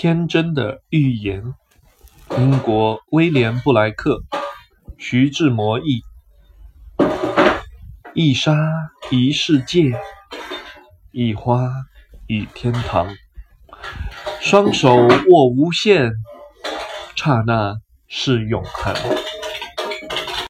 天真的预言。英国威廉布莱克徐志摩译。一沙一世界一花一天堂。双手握无限刹那是永恒。